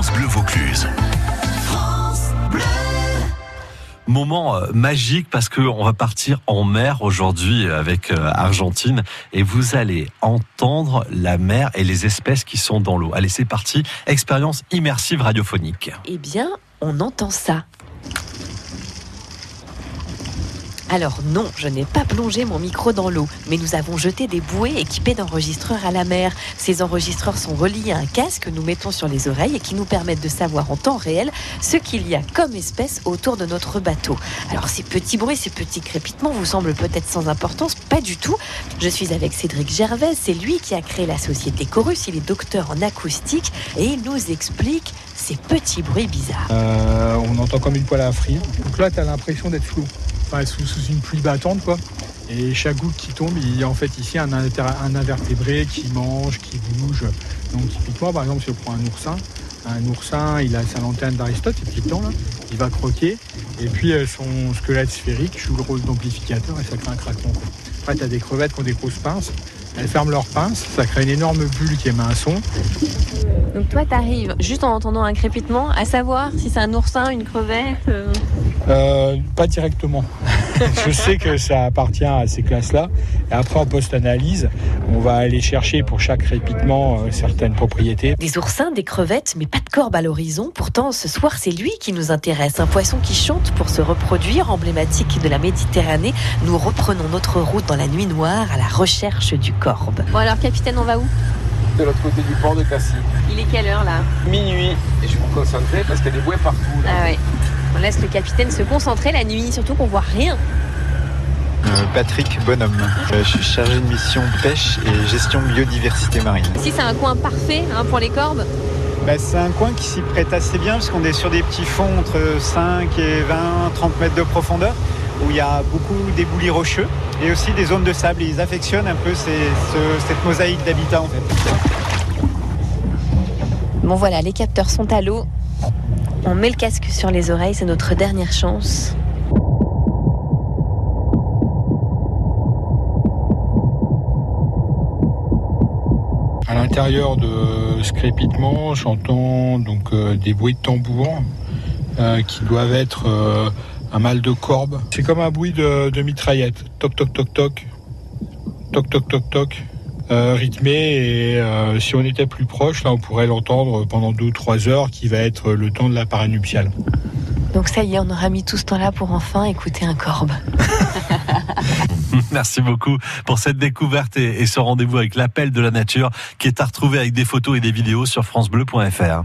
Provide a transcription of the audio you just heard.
France Bleu Vaucluse. Moment euh, magique parce que on va partir en mer aujourd'hui avec euh, Argentine et vous allez entendre la mer et les espèces qui sont dans l'eau. Allez, c'est parti. Expérience immersive radiophonique. Eh bien, on entend ça. Alors non, je n'ai pas plongé mon micro dans l'eau, mais nous avons jeté des bouées équipées d'enregistreurs à la mer. Ces enregistreurs sont reliés à un casque que nous mettons sur les oreilles et qui nous permettent de savoir en temps réel ce qu'il y a comme espèce autour de notre bateau. Alors ces petits bruits, ces petits crépitements vous semblent peut-être sans importance, pas du tout. Je suis avec Cédric Gervais, c'est lui qui a créé la société Chorus, il est docteur en acoustique et il nous explique ces petits bruits bizarres. Euh, on entend comme une poêle à frire. Donc là, tu as l'impression d'être sous, sous, une pluie battante, quoi. Et chaque goutte qui tombe, il y a en fait ici un, invertébré qui mange, qui bouge. Donc typiquement, par exemple, si on prend un oursin, un oursin, il a sa lanterne d'Aristote, là, il va croquer, et puis euh, son squelette sphérique joue le rôle d'amplificateur et ça crée un craquement. Après, tu as des crevettes qui ont des grosses pinces, elles ferment leurs pinces, ça crée une énorme bulle qui émet un son. Donc toi, t'arrives juste en entendant un crépitement à savoir si c'est un oursin, une crevette. euh, Euh, pas directement. Je sais que ça appartient à ces classes-là. Et après, en post-analyse, on va aller chercher pour chaque répitement euh, certaines propriétés. Des oursins, des crevettes, mais pas de corbe à l'horizon. Pourtant, ce soir, c'est lui qui nous intéresse. Un poisson qui chante pour se reproduire, emblématique de la Méditerranée. Nous reprenons notre route dans la nuit noire à la recherche du corbe. Bon alors, capitaine, on va où? De l'autre côté du port de Cassis. Il est quelle heure là? Minuit. Et je vais me concentrer parce qu'il y a des bouées partout. Là. Ah ouais. On laisse le capitaine se concentrer la nuit, surtout qu'on voit rien. Euh, Patrick Bonhomme. Euh, je suis chargé de mission pêche et gestion biodiversité marine. Ici, c'est un coin parfait hein, pour les corbes. Bah, c'est un coin qui s'y prête assez bien parce qu'on est sur des petits fonds entre 5 et 20, 30 mètres de profondeur où il y a beaucoup d'éboulis rocheux et aussi des zones de sable. Et ils affectionnent un peu ces- ce- cette mosaïque d'habitat en fait. Bon voilà, les capteurs sont à l'eau. On met le casque sur les oreilles, c'est notre dernière chance. À l'intérieur de ce crépitement, j'entends donc euh, des bruits de tambour euh, qui doivent être euh, un mal de corbe. C'est comme un bruit de, de mitraillette. Toc toc toc toc. Toc toc toc toc. Euh, rythmé et euh, si on était plus proche, là on pourrait l'entendre pendant 2 ou 3 heures qui va être le temps de l'appareil nuptial. Donc ça y est, on aura mis tout ce temps-là pour enfin écouter un corbe. Merci beaucoup pour cette découverte et, et ce rendez-vous avec l'appel de la nature qui est à retrouver avec des photos et des vidéos sur francebleu.fr.